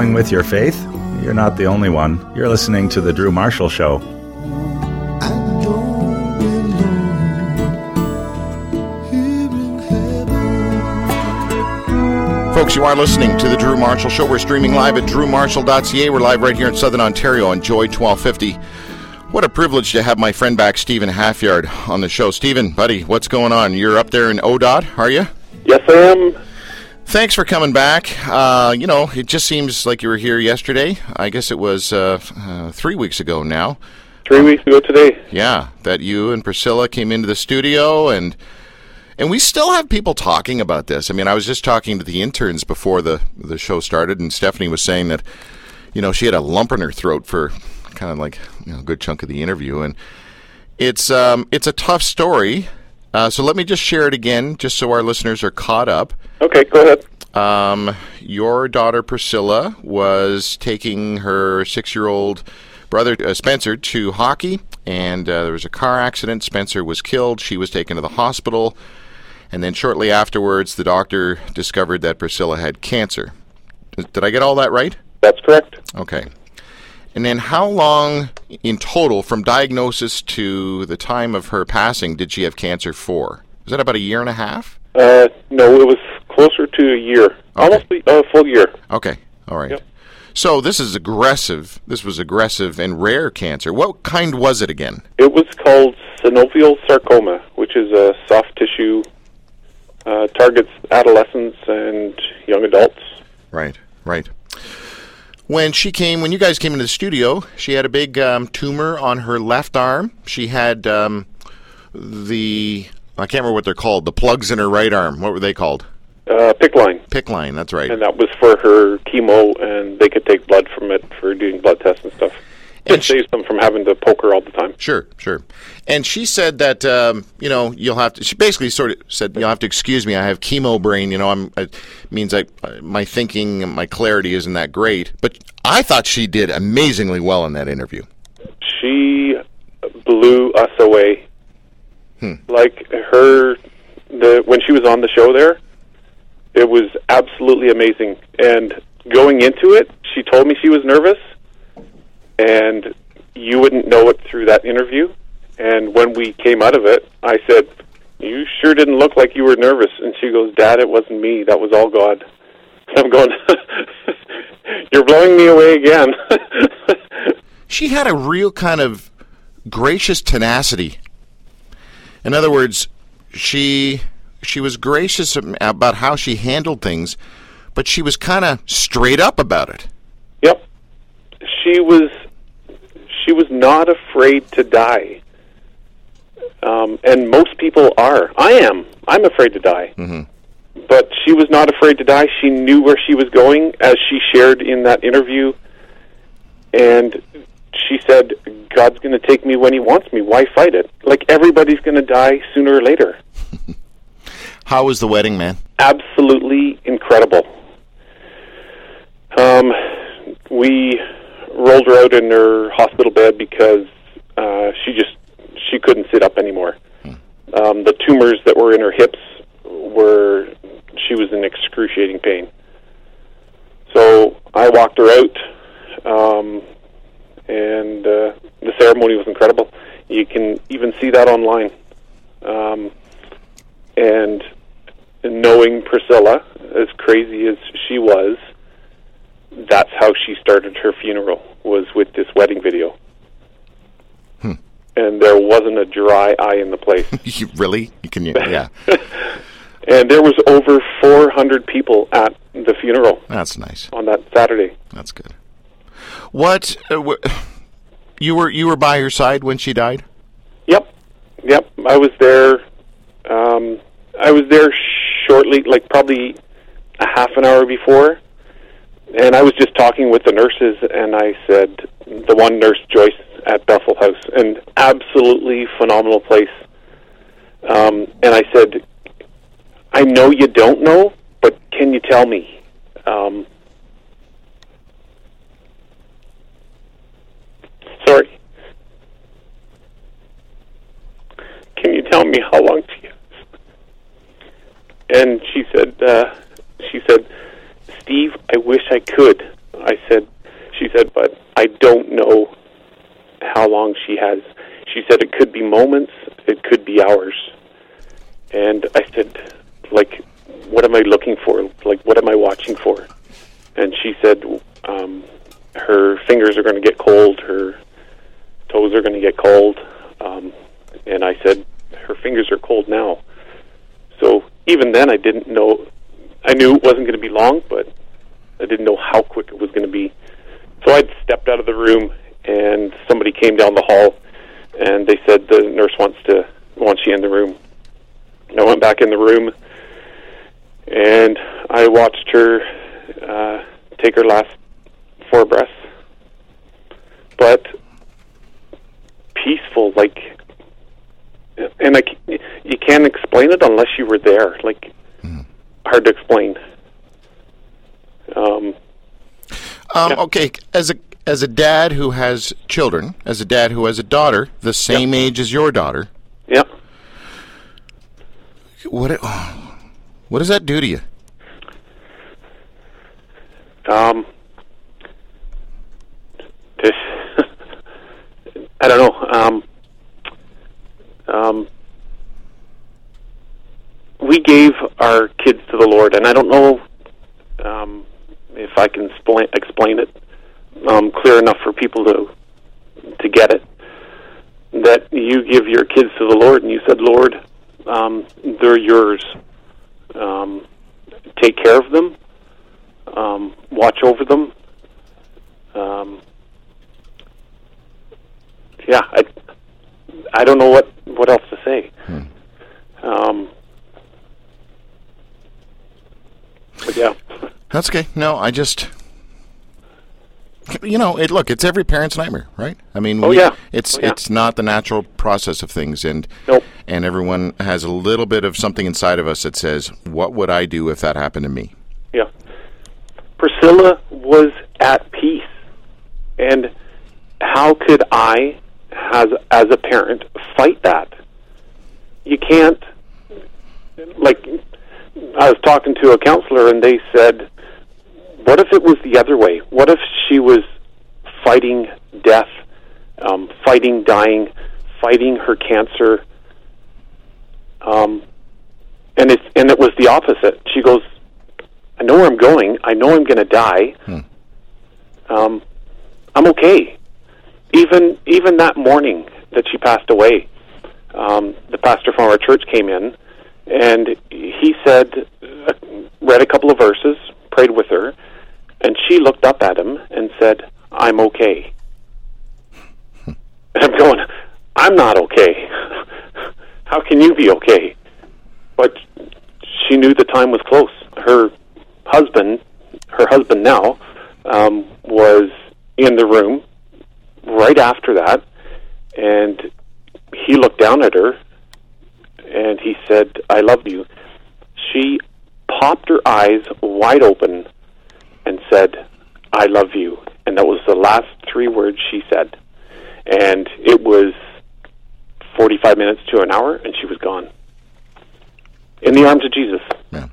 Struggling with your faith? You're not the only one. You're listening to The Drew Marshall Show. Folks, you are listening to The Drew Marshall Show. We're streaming live at drewmarshall.ca. We're live right here in Southern Ontario on Joy 1250. What a privilege to have my friend back, Stephen Halfyard, on the show. Stephen, buddy, what's going on? You're up there in ODOT, are you? Yes, I am. Thanks for coming back. Uh, you know, it just seems like you were here yesterday. I guess it was uh, uh, three weeks ago now. Three weeks ago today. Yeah, that you and Priscilla came into the studio and and we still have people talking about this. I mean, I was just talking to the interns before the the show started, and Stephanie was saying that, you know, she had a lump in her throat for kind of like you know, a good chunk of the interview, and it's um, it's a tough story. Uh, so let me just share it again, just so our listeners are caught up. Okay, go ahead. Um, your daughter Priscilla was taking her six-year-old brother uh, Spencer to hockey, and uh, there was a car accident. Spencer was killed. She was taken to the hospital. And then shortly afterwards, the doctor discovered that Priscilla had cancer. Did I get all that right? That's correct. Okay. And then how long in total from diagnosis to the time of her passing did she have cancer for? Was that about a year and a half? Uh, no, it was closer to a year. Almost a uh, full year. Okay. All right. Yep. So this is aggressive. This was aggressive and rare cancer. What kind was it again? It was called synovial sarcoma, which is a soft tissue, uh, targets adolescents and young adults. Right, right. When she came, when you guys came into the studio, she had a big um, tumor on her left arm. She had um, the I can't remember what they're called. The plugs in her right arm. What were they called? Uh, PICC line. PICC line. That's right. And that was for her chemo, and they could take blood from it for doing blood tests and stuff. And saves them from having to poke her all the time. Sure, sure. And she said that um, you know you'll have to. She basically sort of said you'll have to excuse me. I have chemo brain. You know, I'm it means I my thinking and my clarity isn't that great. But I thought she did amazingly well in that interview. She blew us away. Hmm. Like her, the when she was on the show there, it was absolutely amazing. And going into it, she told me she was nervous, and you wouldn't know it through that interview. And when we came out of it, I said, "You sure didn't look like you were nervous." And she goes, "Dad, it wasn't me. That was all God." I'm going. You're blowing me away again. She had a real kind of gracious tenacity. In other words, she she was gracious about how she handled things, but she was kind of straight up about it. Yep. She was she was not afraid to die. Um, and most people are. I am. I'm afraid to die. Mhm. But she was not afraid to die. She knew where she was going, as she shared in that interview. And she said, "God's going to take me when He wants me. Why fight it? Like everybody's going to die sooner or later." How was the wedding, man? absolutely incredible. Um, we rolled her out in her hospital bed because uh, she just she couldn't sit up anymore. Um, the tumors that were in her hips were she was in excruciating pain. So I walked her out, um, and uh, the ceremony was incredible. You can even see that online. Um, and knowing Priscilla, as crazy as she was, that's how she started her funeral was with this wedding video. Hmm. And there wasn't a dry eye in the place. You really? You can yeah. and there was over 400 people at the funeral That's nice. on that Saturday. That's good. What uh, you were you were by her side when she died? Yep, yep. I was there. Um, I was there shortly, like probably a half an hour before, and I was just talking with the nurses, and I said the one nurse Joyce at Bethel House, an absolutely phenomenal place. Um, and I said, I know you don't know, but can you tell me? Um, sorry. Can you tell me how long she has? And she said, uh, she said, Steve, I wish I could. I said, she said, but I don't know how long she has. She said it could be moments, it could be hours. And I said, like, what am I looking for? Like, what am I watching for? And she said, um, her fingers are going to get cold, her toes are going to get cold. Um, and I said, her fingers are cold now. So even then, I didn't know. I knew it wasn't going to be long, but I didn't know how quick it was going to be. So I'd stepped out of the room, and somebody came down the hall, and they said the nurse wants to wants you in the room. I went back in the room, and I watched her uh, take her last four breaths. But peaceful, like, and like you can't explain it unless you were there. Like, hard to explain. Um, Um, Yeah. Okay, as a as a dad who has children, as a dad who has a daughter the same age as your daughter, Yep. what it, what does that do to you? Um, this, I don't know. Um, um, we gave our kids to the Lord, and I don't know um, if I can explain, explain it um, clear enough for people to to get it. That you give your kids to the Lord, and you said, "Lord, um, they're yours. Um, take care of them." um, watch over them. Um, yeah, I, I don't know what what else to say. Um, but yeah, That's okay. No, I just you know, it look, it's every parent's nightmare, right? I mean, Oh, yeah. it's Oh, yeah. it's not the natural process of things and Nope. and everyone has a little bit of something inside of us that says, "What would I do if that happened to me?" yeah. Priscilla was at peace, and how could I, as as a parent, fight that? You can't. Like, I was talking to a counselor, and they said, "What if it was the other way? What if she was fighting death, um, fighting dying, fighting her cancer?" Um, and it's and it was the opposite. She goes, I know where I'm going. I know I'm going to die. Um, I'm okay. Even even that morning that she passed away, um, the pastor from our church came in, and he said, uh, read a couple of verses, prayed with her, and she looked up at him and said, "I'm okay." and I'm going, "I'm not okay. How can you be okay?" But she knew the time was close. Her husband, her husband now, um, was in the room right after that, and he looked down at her and he said, "I love you." She popped her eyes wide open said, "I love you," and that was the last three words she said. And it was forty-five minutes to an hour, and she was gone in the arms of Jesus. Yeah.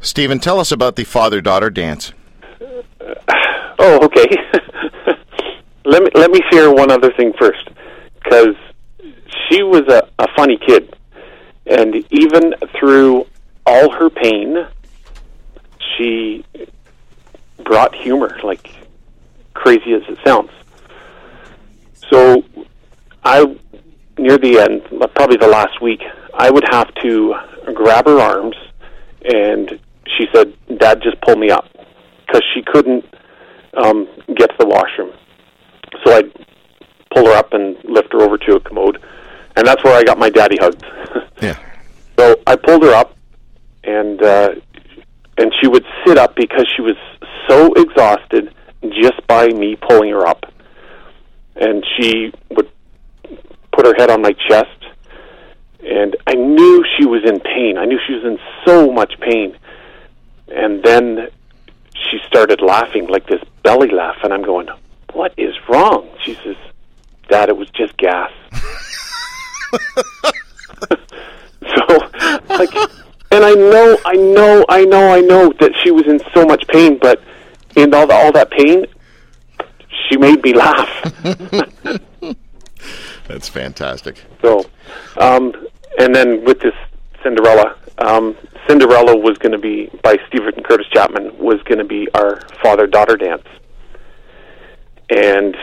Stephen, tell us about the father-daughter dance. Oh, okay. let me let me share one other thing first, because she was a, a funny kid, and even through all her pain, she brought humor, like crazy as it sounds. So, I near the end, probably the last week, I would have to grab her arms, and she said, "Dad, just pull me up," because she couldn't um, get to the washroom. So I'd pull her up and lift her over to a commode, and that's where I got my daddy hugs. Yeah. so I pulled her up, and uh, and she would sit up because she was so exhausted just by me pulling her up, and she would put her head on my chest, and I knew she was in pain. I knew she was in so much pain, and then she started laughing like this belly laugh, and I'm going, "What is wrong?" She says, "Dad, it was just gas." so, like, And I know, I know, I know, I know that she was in so much pain, but in all, the, all that pain, she made me laugh. That's fantastic. So, um, and then with this Cinderella, um, Cinderella was going to be by Steven Curtis Chapman was going to be our father daughter dance, and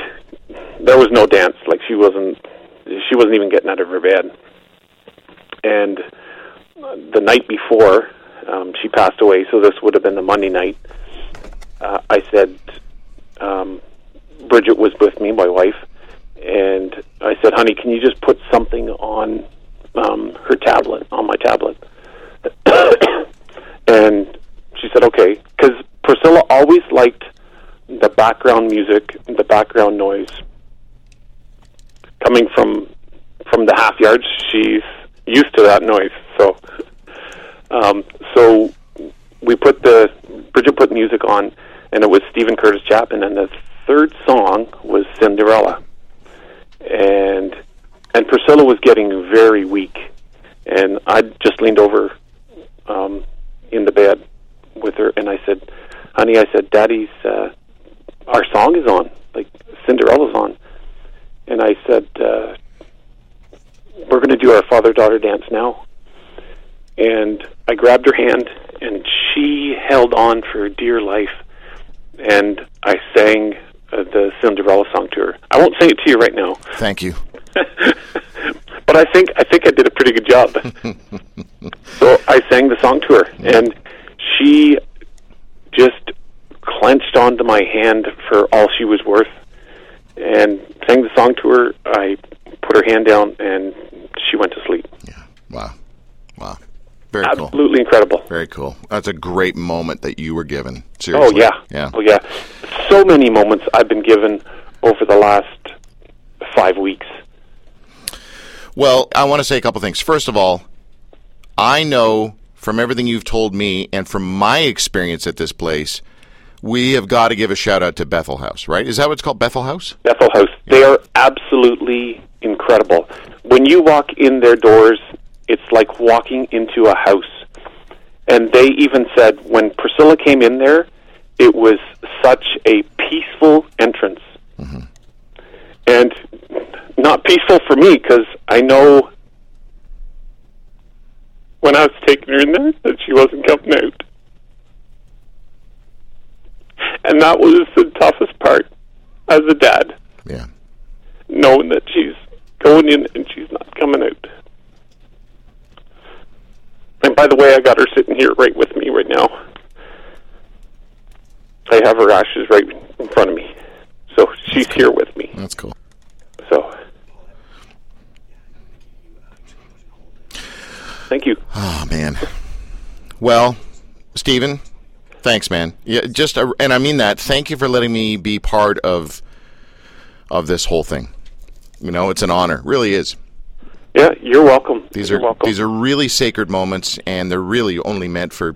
there was no dance. Like she wasn't, she wasn't even getting out of her bed. And the night before, um, she passed away. So this would have been the Monday night. Uh, I said, um, Bridget was with me, my wife, and I said, "Honey, can you just put something on um, her tablet, on my tablet?" and she said, "Okay," because Priscilla always liked the background music, the background noise coming from from the Halfyards. She's used to that noise, so um, so we put the Bridget put music on, and it was Steven Curtis Chapman, and the third song was Cinderella and and Priscilla was getting very weak, and I just leaned over um, in the bed with her, and I said, "Honey," I said, "Daddy's uh, our song is on, like Cinderella's on," and I said, uh, "We're going to do our father-daughter dance now." And I grabbed her hand, and she held on for dear life, and I sang uh, the Cinderella song to her. I won't sing it to you right now, Thank you. but I think I think I did a pretty good job. so I sang the song to her, and she just clenched onto my hand for all she was worth, and sang the song to her. I put her hand down, and she went to sleep. Yeah. Wow. Wow. Very cool. Absolutely incredible. Very cool. That's a great moment that you were given. Oh yeah. Yeah. Oh yeah. So many moments I've been given over the last five weeks. Well, I want to say a couple things. First of all, I know from everything you've told me and from my experience at this place, we have got to give a shout out to Bethel House, right? Is that what it's called? Bethel House? Bethel House. They are absolutely incredible. When you walk in their doors, it's like walking into a house. And they even said when Priscilla came in there, it was such a peaceful entrance. Mm-hmm. And not peaceful for me because I know when I was taking her in there that she wasn't coming out. And that was the toughest part as a dad Yeah. knowing that she's going in and she's not coming out. And by the way, I got her sitting here right with me right now. I have her ashes right in front of me. So she's here with me. That's cool. So Thank you. Oh man. Well, Stephen, thanks, man. Yeah, just a, and I mean that. Thank you for letting me be part of of this whole thing. You know, it's an honor. It really is. Yeah, you're welcome. These you're are welcome. these are really sacred moments, and they're really only meant for,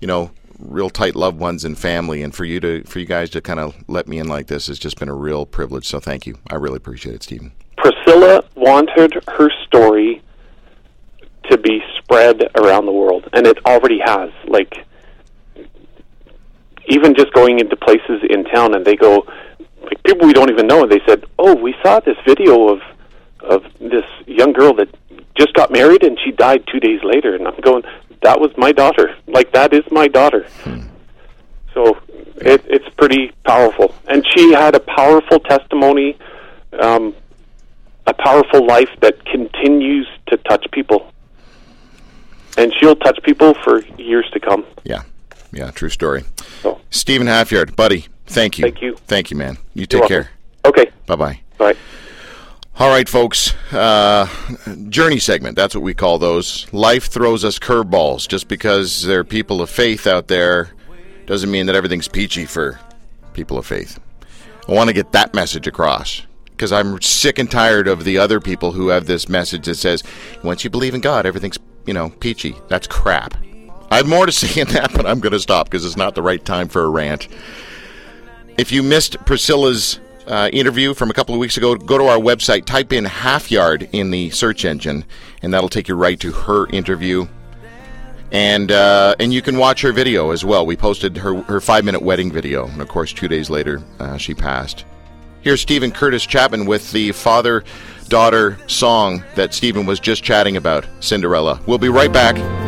you know, real tight loved ones and family. And for you to for you guys to kind of let me in like this has just been a real privilege. So thank you. I really appreciate it, Stephen. Priscilla wanted her story to be spread around the world, and it already has. Like, even just going into places in town, and they go, like people we don't even know, and they said, "Oh, we saw this video of of this young girl that just got married and she died two days later," and I'm going, "That was my daughter. Like, that is my daughter." So it, it's pretty powerful, and she had a powerful testimony. Um, a powerful life that continues to touch people. And she'll touch people for years to come. Yeah, yeah, true story. So, Stephen Halfyard, buddy, thank you. Thank you. Thank you, man. You take care. Okay. Bye bye. All right, folks. Uh, journey segment. That's what we call those. Life throws us curveballs. Just because there are people of faith out there doesn't mean that everything's peachy for people of faith. I want to get that message across because I'm sick and tired of the other people who have this message that says, once you believe in God, everything's, you know, peachy. That's crap. I have more to say in that, but I'm going to stop because it's not the right time for a rant. If you missed Priscilla's uh, interview from a couple of weeks ago, go to our website, type in Halfyard in the search engine, and that'll take you right to her interview. And uh, and you can watch her video as well. We posted her her five minute wedding video, and of course, two days later, uh, she passed. Here's Steven Curtis Chapman with the father daughter song that Stephen was just chatting about, Cinderella. We'll be right back.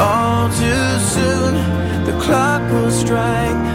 All too soon the clock will strike